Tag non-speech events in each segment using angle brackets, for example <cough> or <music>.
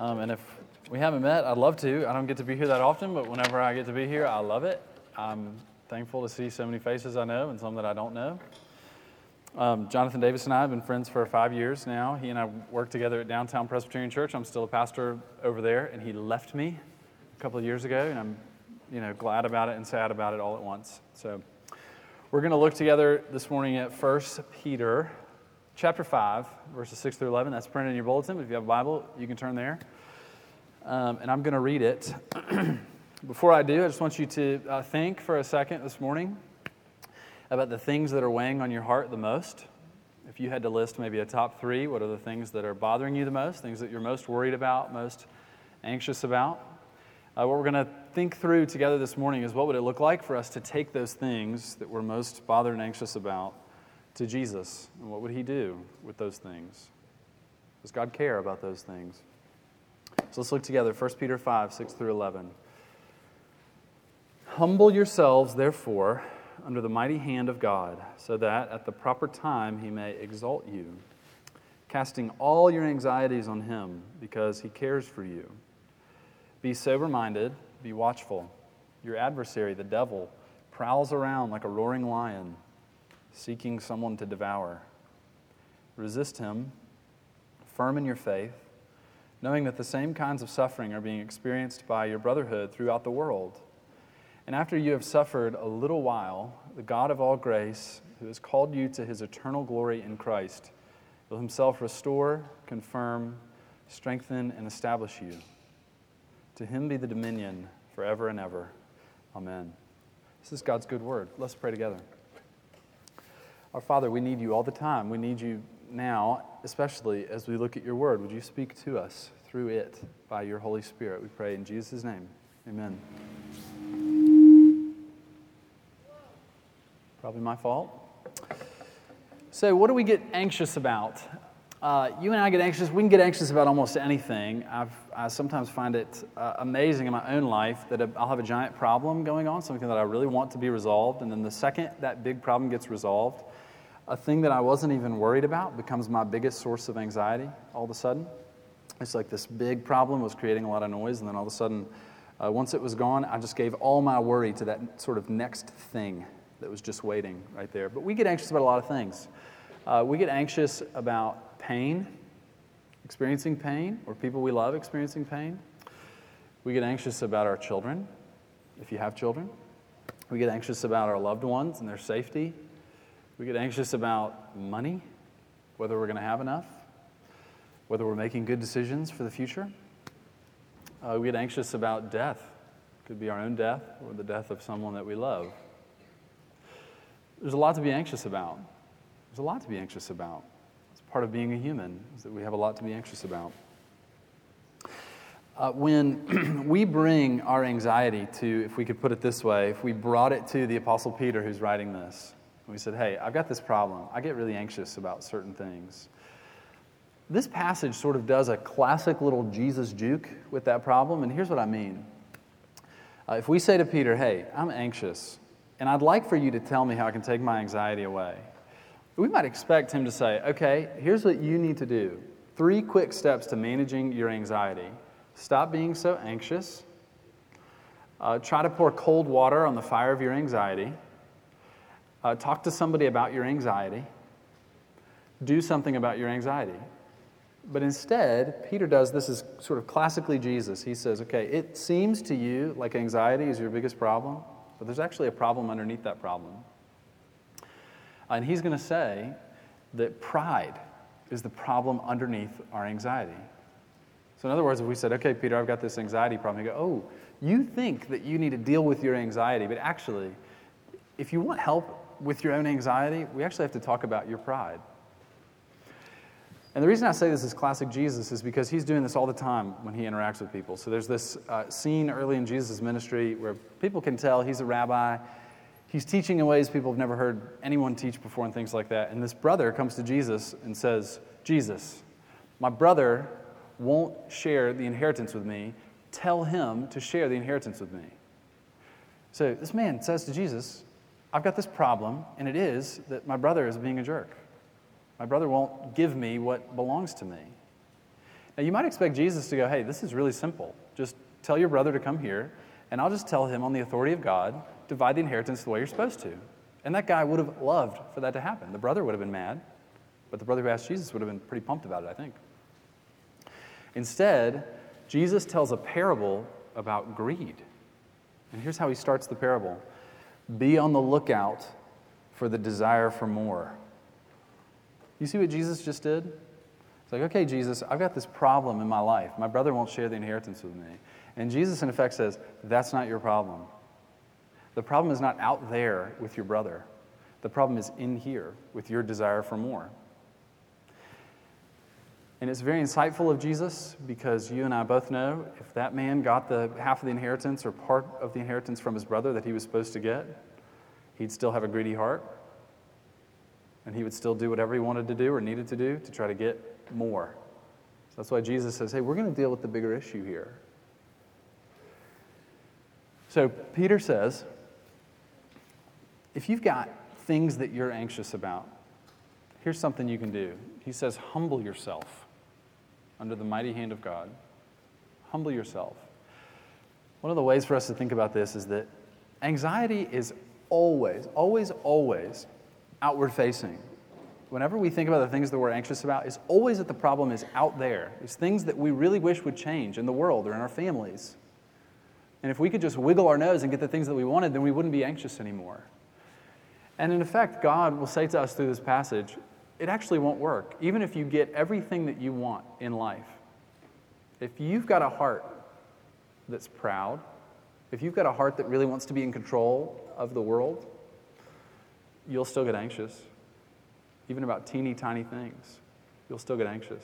Um, and if we haven't met, I'd love to. I don't get to be here that often, but whenever I get to be here, I love it. I'm thankful to see so many faces I know and some that I don't know. Um, Jonathan Davis and I have been friends for five years now. He and I work together at Downtown Presbyterian Church. I'm still a pastor over there, and he left me a couple of years ago, and I'm, you know, glad about it and sad about it all at once. So, we're going to look together this morning at 1 Peter chapter 5, verses 6 through 11. That's printed in your bulletin. If you have a Bible, you can turn there. Um, and I'm going to read it. <clears throat> Before I do, I just want you to uh, think for a second this morning about the things that are weighing on your heart the most. If you had to list maybe a top three, what are the things that are bothering you the most, things that you're most worried about, most anxious about? Uh, what we're going to think through together this morning is what would it look like for us to take those things that we're most bothered and anxious about to Jesus? And what would He do with those things? Does God care about those things? So let's look together 1 Peter 5 6 through 11. Humble yourselves, therefore, under the mighty hand of God, so that at the proper time He may exalt you, casting all your anxieties on Him because He cares for you. Be sober minded, be watchful. Your adversary, the devil, prowls around like a roaring lion, seeking someone to devour. Resist him, firm in your faith, knowing that the same kinds of suffering are being experienced by your brotherhood throughout the world. And after you have suffered a little while, the God of all grace, who has called you to his eternal glory in Christ, will himself restore, confirm, strengthen, and establish you. To him be the dominion forever and ever. Amen. This is God's good word. Let's pray together. Our Father, we need you all the time. We need you now, especially as we look at your word. Would you speak to us through it by your Holy Spirit? We pray in Jesus' name. Amen. Probably my fault. So, what do we get anxious about? Uh, you and I get anxious. We can get anxious about almost anything. I've, I sometimes find it uh, amazing in my own life that I'll have a giant problem going on, something that I really want to be resolved, and then the second that big problem gets resolved, a thing that I wasn't even worried about becomes my biggest source of anxiety all of a sudden. It's like this big problem was creating a lot of noise, and then all of a sudden, uh, once it was gone, I just gave all my worry to that sort of next thing that was just waiting right there. But we get anxious about a lot of things. Uh, we get anxious about pain, experiencing pain, or people we love experiencing pain. We get anxious about our children, if you have children. We get anxious about our loved ones and their safety. We get anxious about money, whether we're going to have enough, whether we're making good decisions for the future. Uh, we get anxious about death. It could be our own death or the death of someone that we love. There's a lot to be anxious about. There's a lot to be anxious about. It's part of being a human, is that we have a lot to be anxious about. Uh, when <clears throat> we bring our anxiety to, if we could put it this way, if we brought it to the Apostle Peter who's writing this, we said, Hey, I've got this problem. I get really anxious about certain things. This passage sort of does a classic little Jesus juke with that problem, and here's what I mean. Uh, if we say to Peter, Hey, I'm anxious, and I'd like for you to tell me how I can take my anxiety away. We might expect him to say, okay, here's what you need to do three quick steps to managing your anxiety. Stop being so anxious. Uh, try to pour cold water on the fire of your anxiety. Uh, talk to somebody about your anxiety. Do something about your anxiety. But instead, Peter does this is sort of classically Jesus. He says, okay, it seems to you like anxiety is your biggest problem. But there's actually a problem underneath that problem. And he's going to say that pride is the problem underneath our anxiety. So, in other words, if we said, okay, Peter, I've got this anxiety problem, you go, oh, you think that you need to deal with your anxiety, but actually, if you want help with your own anxiety, we actually have to talk about your pride. And the reason I say this is classic Jesus is because he's doing this all the time when he interacts with people. So there's this uh, scene early in Jesus' ministry where people can tell he's a rabbi. He's teaching in ways people have never heard anyone teach before and things like that. And this brother comes to Jesus and says, Jesus, my brother won't share the inheritance with me. Tell him to share the inheritance with me. So this man says to Jesus, I've got this problem, and it is that my brother is being a jerk. My brother won't give me what belongs to me. Now, you might expect Jesus to go, hey, this is really simple. Just tell your brother to come here, and I'll just tell him on the authority of God, divide the inheritance the way you're supposed to. And that guy would have loved for that to happen. The brother would have been mad, but the brother who asked Jesus would have been pretty pumped about it, I think. Instead, Jesus tells a parable about greed. And here's how he starts the parable Be on the lookout for the desire for more. You see what Jesus just did? It's like, okay, Jesus, I've got this problem in my life. My brother won't share the inheritance with me. And Jesus, in effect, says, That's not your problem. The problem is not out there with your brother, the problem is in here with your desire for more. And it's very insightful of Jesus because you and I both know if that man got the half of the inheritance or part of the inheritance from his brother that he was supposed to get, he'd still have a greedy heart. And he would still do whatever he wanted to do or needed to do to try to get more. So that's why Jesus says, hey, we're going to deal with the bigger issue here. So Peter says, if you've got things that you're anxious about, here's something you can do. He says, humble yourself under the mighty hand of God. Humble yourself. One of the ways for us to think about this is that anxiety is always, always, always outward facing. Whenever we think about the things that we're anxious about, it's always that the problem is out there. It's things that we really wish would change in the world or in our families. And if we could just wiggle our nose and get the things that we wanted, then we wouldn't be anxious anymore. And in effect, God will say to us through this passage, it actually won't work, even if you get everything that you want in life. If you've got a heart that's proud, if you've got a heart that really wants to be in control of the world, you'll still get anxious. Even about teeny tiny things, you'll still get anxious.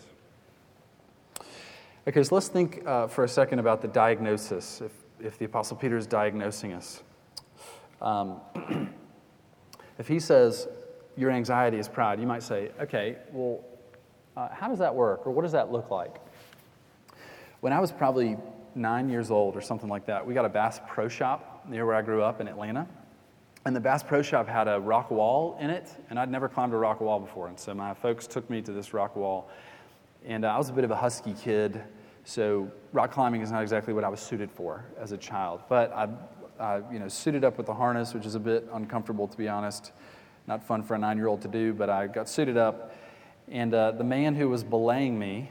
Okay, so let's think uh, for a second about the diagnosis, if, if the Apostle Peter is diagnosing us. Um, <clears throat> if he says, your anxiety is pride, you might say, okay, well, uh, how does that work or what does that look like? When I was probably nine years old or something like that, we got a Bass Pro Shop near where I grew up in Atlanta. And the Bass Pro Shop had a rock wall in it, and I'd never climbed a rock wall before. And so my folks took me to this rock wall. And uh, I was a bit of a husky kid, so rock climbing is not exactly what I was suited for as a child. But I, I you know, suited up with the harness, which is a bit uncomfortable, to be honest. Not fun for a nine year old to do, but I got suited up. And uh, the man who was belaying me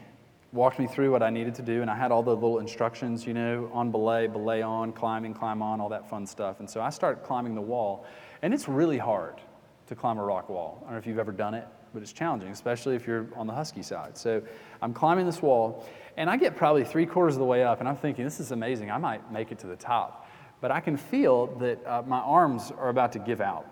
walked me through what I needed to do, and I had all the little instructions, you know, on belay, belay on, climbing, climb on, all that fun stuff. And so I started climbing the wall, and it's really hard to climb a rock wall. I don't know if you've ever done it, but it's challenging, especially if you're on the husky side. So I'm climbing this wall, and I get probably three quarters of the way up, and I'm thinking, this is amazing. I might make it to the top. But I can feel that uh, my arms are about to give out.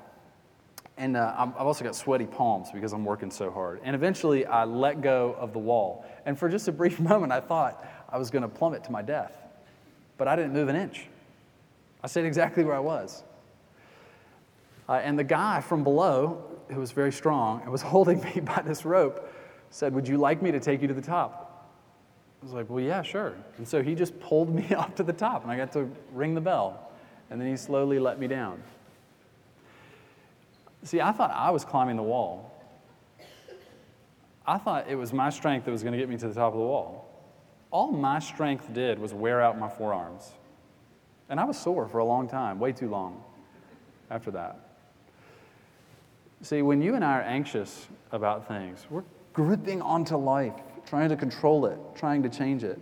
And uh, I've also got sweaty palms because I'm working so hard. And eventually I let go of the wall. And for just a brief <laughs> moment, I thought I was going to plummet to my death. But I didn't move an inch. I stayed exactly where I was. Uh, and the guy from below, who was very strong and was <laughs> holding me by this rope, said, Would you like me to take you to the top? I was like, Well, yeah, sure. And so he just pulled me <laughs> up to the top, and I got to ring the bell. And then he slowly let me down. See, I thought I was climbing the wall. I thought it was my strength that was going to get me to the top of the wall. All my strength did was wear out my forearms. And I was sore for a long time, way too long after that. See, when you and I are anxious about things, we're gripping onto life, trying to control it, trying to change it.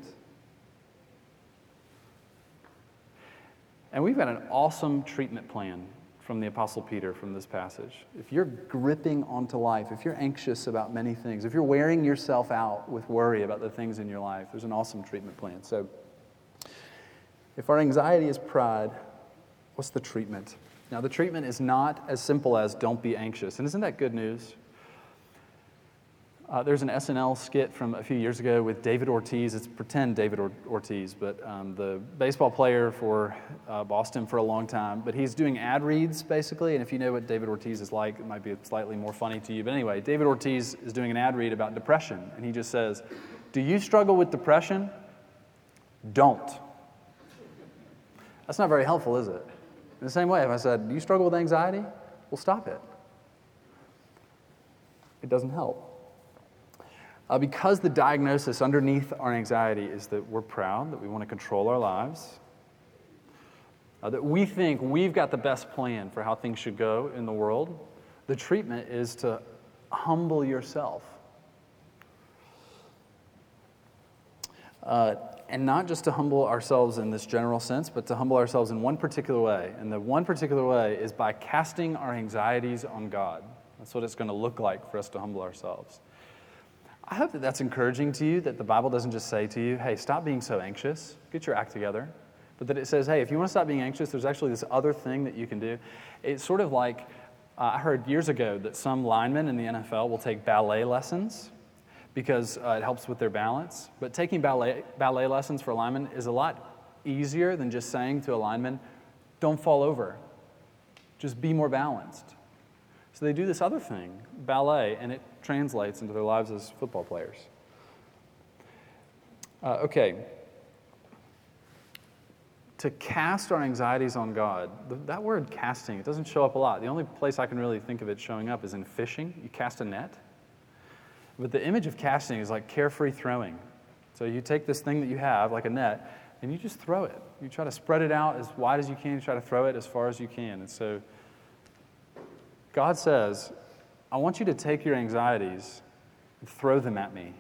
And we've got an awesome treatment plan from the Apostle Peter from this passage. If you're gripping onto life, if you're anxious about many things, if you're wearing yourself out with worry about the things in your life, there's an awesome treatment plan. So, if our anxiety is pride, what's the treatment? Now, the treatment is not as simple as don't be anxious. And isn't that good news? Uh, there's an SNL skit from a few years ago with David Ortiz. It's pretend David or- Ortiz, but um, the baseball player for uh, Boston for a long time. But he's doing ad reads basically, and if you know what David Ortiz is like, it might be slightly more funny to you. But anyway, David Ortiz is doing an ad read about depression, and he just says, "Do you struggle with depression? Don't." That's not very helpful, is it? In the same way, if I said, "Do you struggle with anxiety?" Well, stop it. It doesn't help. Uh, because the diagnosis underneath our anxiety is that we're proud, that we want to control our lives, uh, that we think we've got the best plan for how things should go in the world, the treatment is to humble yourself. Uh, and not just to humble ourselves in this general sense, but to humble ourselves in one particular way. And the one particular way is by casting our anxieties on God. That's what it's going to look like for us to humble ourselves. I hope that that's encouraging to you, that the Bible doesn't just say to you, hey, stop being so anxious, get your act together. But that it says, hey, if you want to stop being anxious, there's actually this other thing that you can do. It's sort of like uh, I heard years ago that some linemen in the NFL will take ballet lessons because uh, it helps with their balance. But taking ballet, ballet lessons for linemen is a lot easier than just saying to a lineman, don't fall over, just be more balanced. So they do this other thing, ballet, and it translates into their lives as football players. Uh, okay. To cast our anxieties on God, that word casting, it doesn't show up a lot. The only place I can really think of it showing up is in fishing. You cast a net. But the image of casting is like carefree throwing. So you take this thing that you have, like a net, and you just throw it. You try to spread it out as wide as you can, you try to throw it as far as you can. And so God says, I want you to take your anxieties and throw them at me.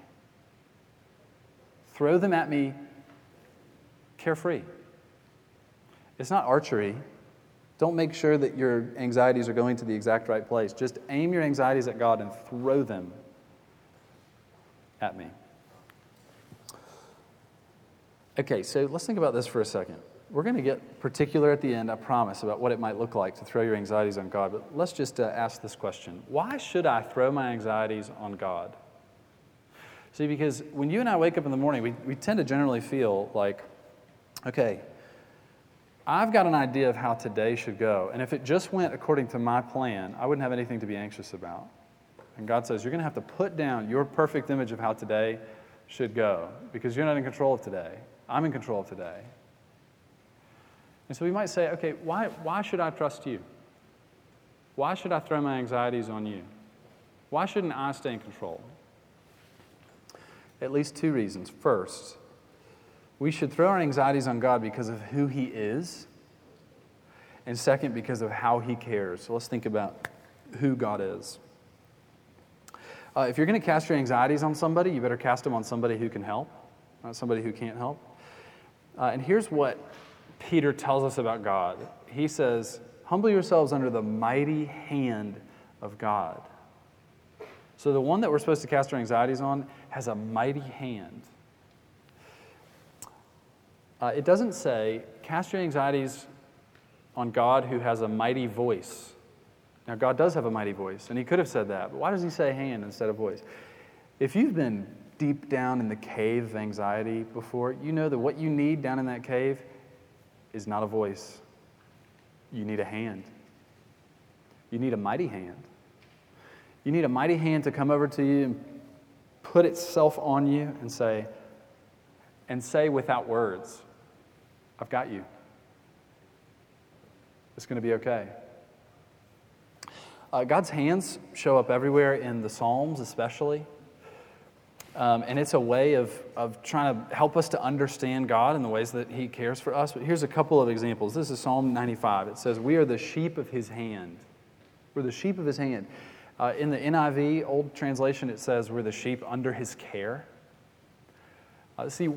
Throw them at me carefree. It's not archery. Don't make sure that your anxieties are going to the exact right place. Just aim your anxieties at God and throw them at me. Okay, so let's think about this for a second. We're going to get particular at the end, I promise, about what it might look like to throw your anxieties on God. But let's just uh, ask this question Why should I throw my anxieties on God? See, because when you and I wake up in the morning, we, we tend to generally feel like, okay, I've got an idea of how today should go. And if it just went according to my plan, I wouldn't have anything to be anxious about. And God says, You're going to have to put down your perfect image of how today should go because you're not in control of today. I'm in control of today. And so we might say, Okay, why, why should I trust you? Why should I throw my anxieties on you? Why shouldn't I stay in control? At least two reasons. First, we should throw our anxieties on God because of who He is. And second, because of how He cares. So let's think about who God is. Uh, if you're going to cast your anxieties on somebody, you better cast them on somebody who can help, not somebody who can't help. Uh, and here's what Peter tells us about God He says, Humble yourselves under the mighty hand of God. So the one that we're supposed to cast our anxieties on has a mighty hand. Uh, it doesn't say, Cast your anxieties on God who has a mighty voice. Now, God does have a mighty voice, and He could have said that, but why does He say hand instead of voice? If you've been deep down in the cave of anxiety before, you know that what you need down in that cave is not a voice. You need a hand. You need a mighty hand. You need a mighty hand to come over to you and put itself on you and say, and say without words, I've got you. It's going to be okay. Uh, God's hands show up everywhere in the Psalms, especially. Um, and it's a way of, of trying to help us to understand God in the ways that He cares for us. But here's a couple of examples. This is Psalm 95. It says, We are the sheep of His hand. We're the sheep of His hand. Uh, in the NIV, old translation, it says, We're the sheep under His care. Uh, see,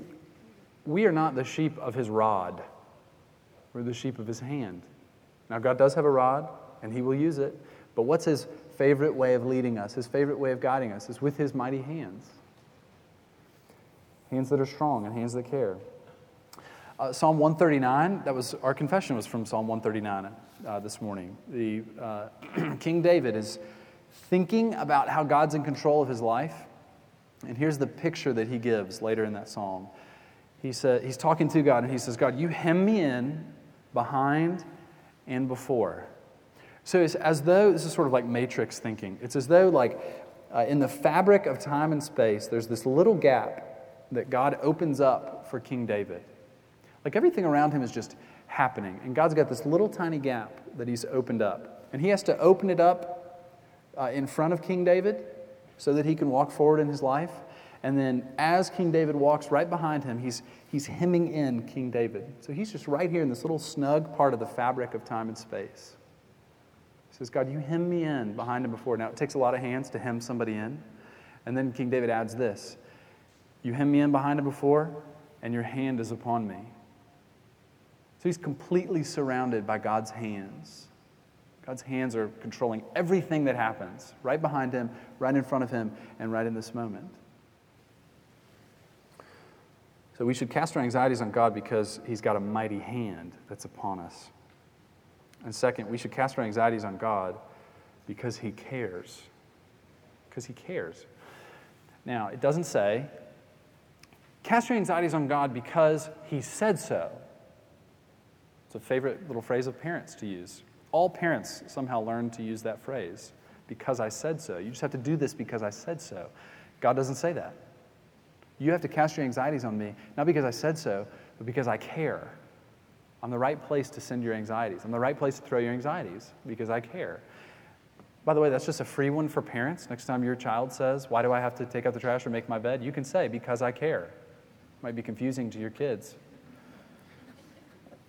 we are not the sheep of His rod, we're the sheep of His hand. Now, God does have a rod, and He will use it. But what's his favorite way of leading us? His favorite way of guiding us is with his mighty hands. Hands that are strong and hands that care. Uh, Psalm 139, that was our confession was from Psalm 139 uh, this morning. The uh, <clears throat> King David is thinking about how God's in control of his life. And here's the picture that he gives later in that psalm. He said, he's talking to God and he says, God, you hem me in behind and before. So it's as though this is sort of like matrix thinking. It's as though, like, uh, in the fabric of time and space, there's this little gap that God opens up for King David. Like everything around him is just happening, and God's got this little tiny gap that He's opened up. And He has to open it up uh, in front of King David so that he can walk forward in his life. And then as King David walks right behind him, he's, he's hemming in King David. So he's just right here in this little snug part of the fabric of time and space. He says, God, you hem me in behind him before. Now, it takes a lot of hands to hem somebody in. And then King David adds this You hem me in behind him before, and your hand is upon me. So he's completely surrounded by God's hands. God's hands are controlling everything that happens right behind him, right in front of him, and right in this moment. So we should cast our anxieties on God because he's got a mighty hand that's upon us. And second, we should cast our anxieties on God because he cares. Because he cares. Now, it doesn't say, cast your anxieties on God because he said so. It's a favorite little phrase of parents to use. All parents somehow learn to use that phrase because I said so. You just have to do this because I said so. God doesn't say that. You have to cast your anxieties on me, not because I said so, but because I care. I'm the right place to send your anxieties. I'm the right place to throw your anxieties because I care. By the way, that's just a free one for parents. Next time your child says, Why do I have to take out the trash or make my bed? You can say, Because I care. Might be confusing to your kids.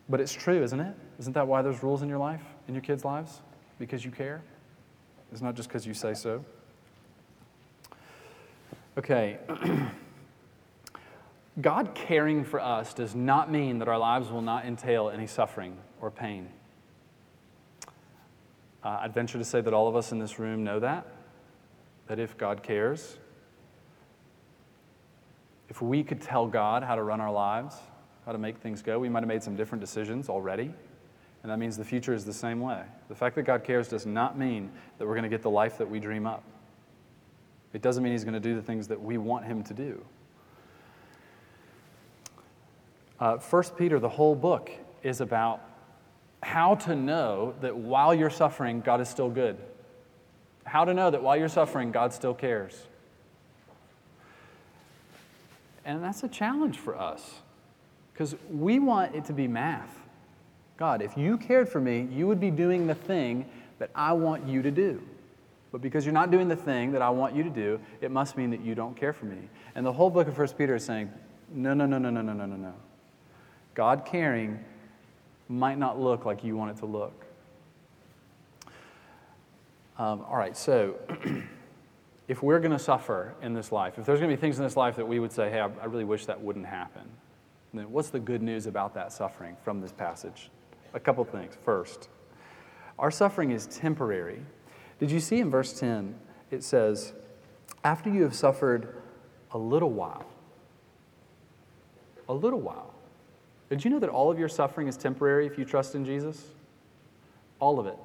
But it's true, isn't it? Isn't that why there's rules in your life, in your kids' lives? Because you care? It's not just because you say so. Okay. <clears throat> God caring for us does not mean that our lives will not entail any suffering or pain. Uh, I'd venture to say that all of us in this room know that. That if God cares, if we could tell God how to run our lives, how to make things go, we might have made some different decisions already. And that means the future is the same way. The fact that God cares does not mean that we're going to get the life that we dream up. It doesn't mean He's going to do the things that we want Him to do. Uh, 1 Peter, the whole book, is about how to know that while you're suffering, God is still good. How to know that while you're suffering, God still cares. And that's a challenge for us because we want it to be math. God, if you cared for me, you would be doing the thing that I want you to do. But because you're not doing the thing that I want you to do, it must mean that you don't care for me. And the whole book of 1 Peter is saying, no, no, no, no, no, no, no, no, no. God caring might not look like you want it to look. Um, all right, so <clears throat> if we're going to suffer in this life, if there's going to be things in this life that we would say, hey, I, really wish that wouldn't happen, then what's the good news about that suffering from this passage? A couple things. First, our suffering is temporary. Did you see in verse 10, it says, after you have suffered a little while, a little while. Did you know that all of your suffering is temporary if you trust in Jesus? All of it.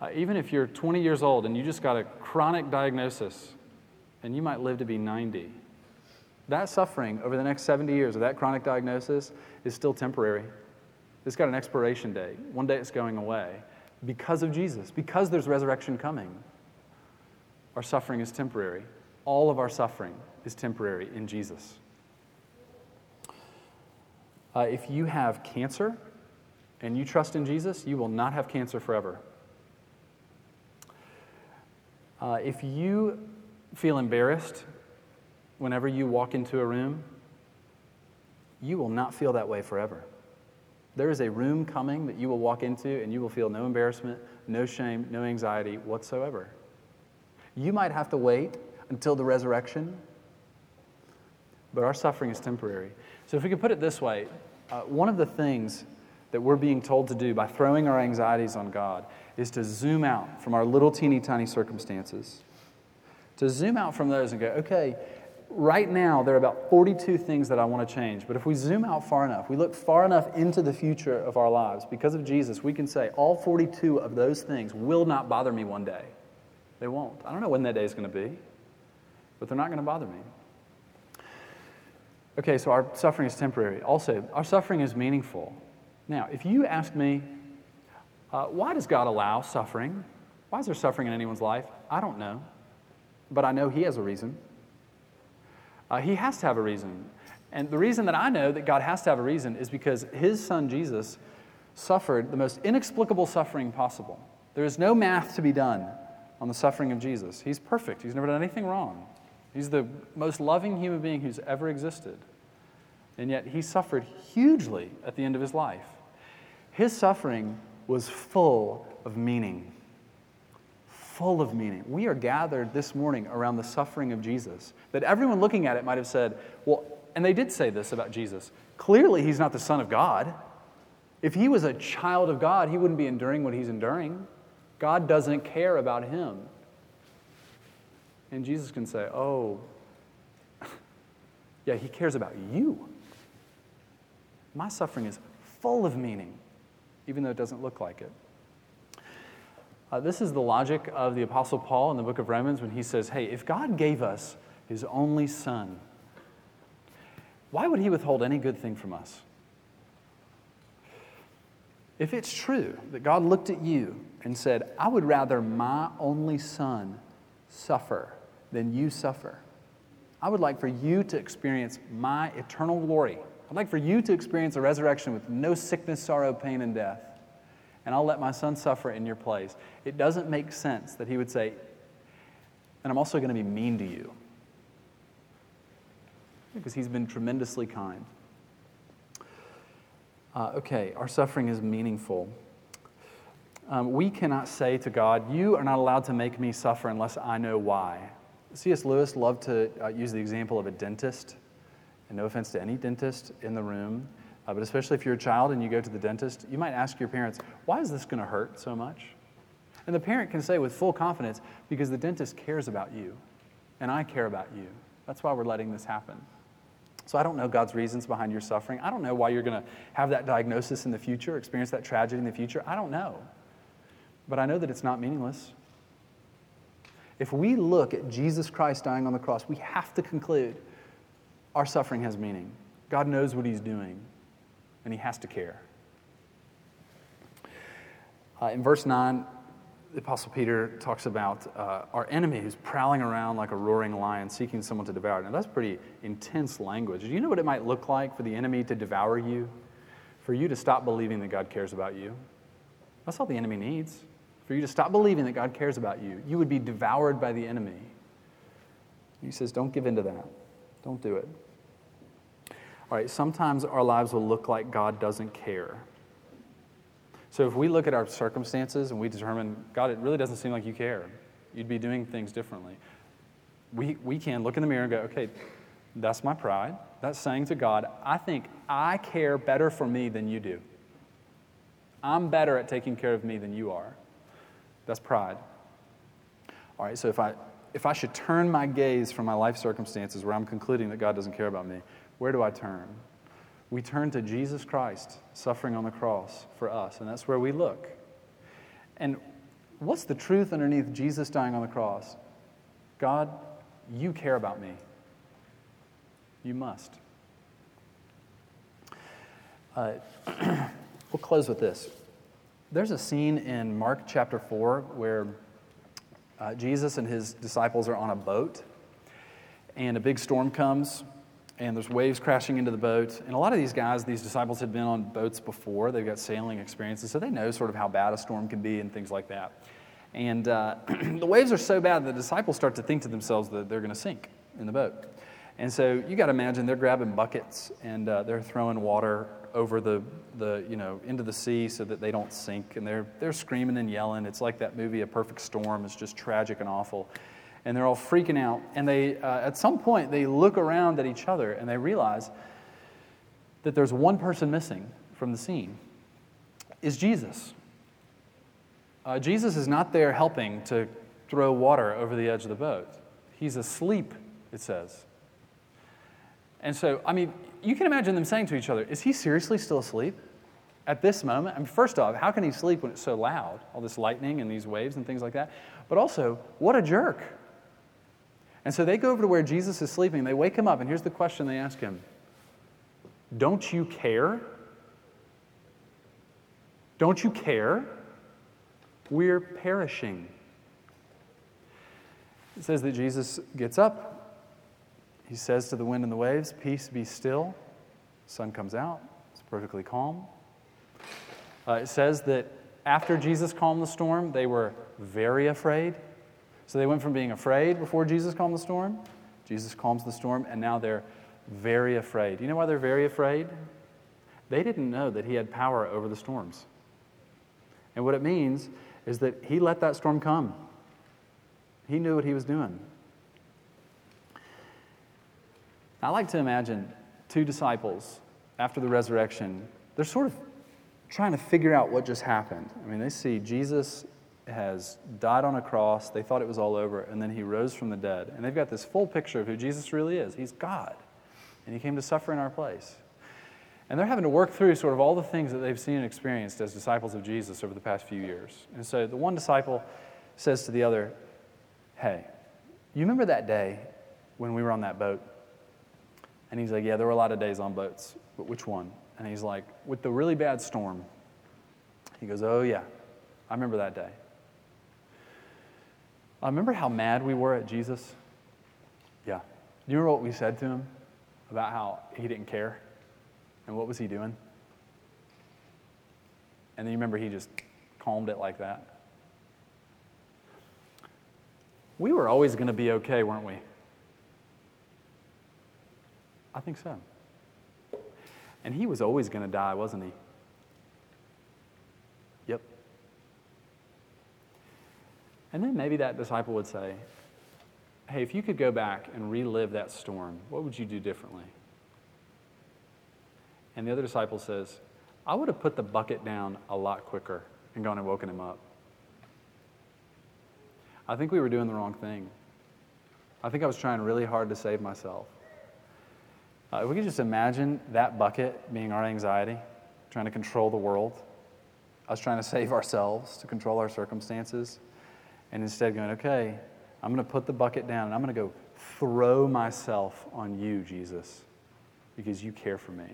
Uh, even if you're 20 years old and you just got a chronic diagnosis and you might live to be 90, that suffering over the next 70 years of that chronic diagnosis is still temporary. It's got an expiration date. One day it's going away because of Jesus, because there's resurrection coming. Our suffering is temporary. All of our suffering is temporary in Jesus. Uh, if you have cancer and you trust in Jesus, you will not have cancer forever. Uh, if you feel embarrassed whenever you walk into a room, you will not feel that way forever. There is a room coming that you will walk into and you will feel no embarrassment, no shame, no anxiety whatsoever. You might have to wait until the resurrection, but our suffering is temporary. So, if we could put it this way, uh, one of the things that we're being told to do by throwing our anxieties on God is to zoom out from our little teeny tiny circumstances. To zoom out from those and go, okay, right now there are about 42 things that I want to change. But if we zoom out far enough, we look far enough into the future of our lives, because of Jesus, we can say all 42 of those things will not bother me one day. They won't. I don't know when that day is going to be, but they're not going to bother me. Okay, so our suffering is temporary. Also, our suffering is meaningful. Now, if you ask me, uh, why does God allow suffering? Why is there suffering in anyone's life? I don't know. But I know He has a reason. Uh, he has to have a reason. And the reason that I know that God has to have a reason is because His Son Jesus suffered the most inexplicable suffering possible. There is no math to be done on the suffering of Jesus. He's perfect, He's never done anything wrong. He's the most loving human being who's ever existed. And yet he suffered hugely at the end of his life. His suffering was full of meaning. Full of meaning. We are gathered this morning around the suffering of Jesus. That everyone looking at it might have said, well, and they did say this about Jesus clearly he's not the Son of God. If he was a child of God, he wouldn't be enduring what he's enduring. God doesn't care about him. And Jesus can say, Oh, <laughs> yeah, he cares about you. My suffering is full of meaning, even though it doesn't look like it. Uh, this is the logic of the Apostle Paul in the book of Romans when he says, Hey, if God gave us his only son, why would he withhold any good thing from us? If it's true that God looked at you and said, I would rather my only son suffer than you suffer, I would like for you to experience my eternal glory. I'd like for you to experience a resurrection with no sickness, sorrow, pain, and death. And I'll let my son suffer in your place. It doesn't make sense that he would say, and I'm also going to be mean to you. Because he's been tremendously kind. Uh, okay, our suffering is meaningful. Um, we cannot say to God, You are not allowed to make me suffer unless I know why. C.S. Lewis loved to uh, use the example of a dentist. And no offense to any dentist in the room, uh, but especially if you're a child and you go to the dentist, you might ask your parents, Why is this going to hurt so much? And the parent can say with full confidence, Because the dentist cares about you, and I care about you. That's why we're letting this happen. So I don't know God's reasons behind your suffering. I don't know why you're going to have that diagnosis in the future, experience that tragedy in the future. I don't know. But I know that it's not meaningless. If we look at Jesus Christ dying on the cross, we have to conclude our suffering has meaning. God knows what He's doing, and He has to care. Uh, in verse 9, the Apostle Peter talks about uh, our enemy who's prowling around like a roaring lion seeking someone to devour. Now, that's pretty intense language. Do you know what it might look like for the enemy to devour you? For you to stop believing that God cares about you? That's all the enemy needs. For you to stop believing that God cares about you. You would be devoured by the enemy. He says, don't give in to that. Don't do it. All right, sometimes our lives will look like God doesn't care. So if we look at our circumstances and we determine, God, it really doesn't seem like you care, you'd be doing things differently. We, we can look in the mirror and go, okay, that's my pride. That's saying to God, I think I care better for me than you do. I'm better at taking care of me than you are. That's pride. All right, so if I, if I should turn my gaze from my life circumstances where I'm concluding that God doesn't care about me, where do I turn? we turn to Jesus Christ suffering on the cross for us, and that's where we look. And what's the truth underneath Jesus dying on the cross? God, you care about me. You must. Uh, <clears throat> we'll close with this. There's a scene in Mark chapter 4 where uh, Jesus and his disciples are on a boat, and a big storm comes and there's waves crashing into the boat. And a lot of these guys, these disciples, had been on boats before. They've got sailing experiences, so they know sort of how bad a storm can be and things like that. And uh, <clears throat> the waves are so bad, the disciples start to think to themselves that they're going to sink in the boat. And so you got to imagine they're grabbing buckets and uh, they're throwing water over the, the, you know, into the sea so that they don't sink. And they're, they're screaming and yelling. It's like that movie, A Perfect Storm. It's just tragic and awful and they're all freaking out. And they, uh, at some point, they look around at each other and they realize that there's one person missing from the scene is Jesus. Uh, Jesus is not there helping to throw water over the edge of the boat. He's asleep, it says. And so, I mean, you can imagine them saying to each other, Is he seriously still asleep at this moment? I mean, first off, how can he sleep when it's so loud? All this lightning and these waves and things like that. But also, what a jerk. And so they go over to where Jesus is sleeping. They wake him up, and here's the question they ask him Don't you care? Don't you care? We're perishing. It says that Jesus gets up. He says to the wind and the waves, Peace be still. sun comes out. It's perfectly calm. Uh, it says that after Jesus calmed the storm, they were very afraid. So they went from being afraid before Jesus calmed the storm Jesus calms the storm, and now they're very afraid. You know why they're very afraid? They didn't know that he had power over the storms. And what it means is that he let that storm come. He knew what he was doing. I like to imagine two disciples after the resurrection. They're sort of trying to figure out what just happened. I mean, they see Jesus has died on a cross. They thought it was all over, and then he rose from the dead. And they've got this full picture of who Jesus really is. He's God, and he came to suffer in our place. And they're having to work through sort of all the things that they've seen and experienced as disciples of Jesus over the past few years. And so the one disciple says to the other, Hey, you remember that day when we were on that boat? And he's like, Yeah, there were a lot of days on boats, but which one? And he's like, With the really bad storm. He goes, Oh, yeah, I remember that day. I remember how mad we were at Jesus? Yeah. Do you remember what we said to him about how he didn't care? And what was he doing? And then you remember he just calmed it like that. We were always going to be okay, weren't we? I think so. And he was always going to die, wasn't he? And then maybe that disciple would say, Hey, if you could go back and relive that storm, what would you do differently? And the other disciple says, I would have put the bucket down a lot quicker and gone and woken him up. I think we were doing the wrong thing. I think I was trying really hard to save myself. Uh, if we could just imagine that bucket being our anxiety, trying to control the world, us trying to save ourselves, to control our circumstances, and instead going, okay, I'm going to put the bucket down and I'm going to go throw myself on you, Jesus, because you care for me.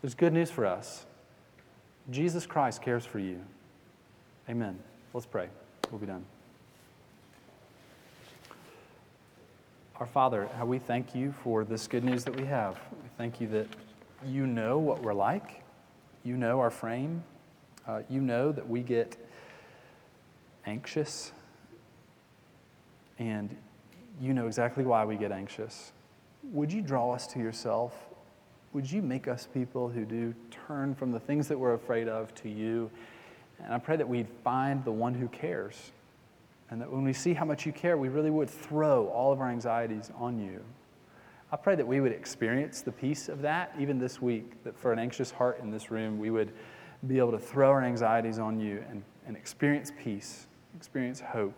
There's good news for us. Jesus Christ cares for you. Amen. Let's pray. We'll be done. Our Father, how we thank you for this good news that we have. We thank you that you know what we're like, you know our frame, uh, you know that we get anxious, and you know exactly why we get anxious. Would you draw us to yourself? Would you make us people who do turn from the things that we're afraid of to you? And I pray that we'd find the one who cares and that when we see how much you care, we really would throw all of our anxieties on you. I pray that we would experience the peace of that even this week, that for an anxious heart in this room, we would be able to throw our anxieties on you and, and experience peace, experience hope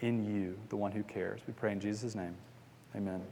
in you, the one who cares. We pray in Jesus' name. Amen.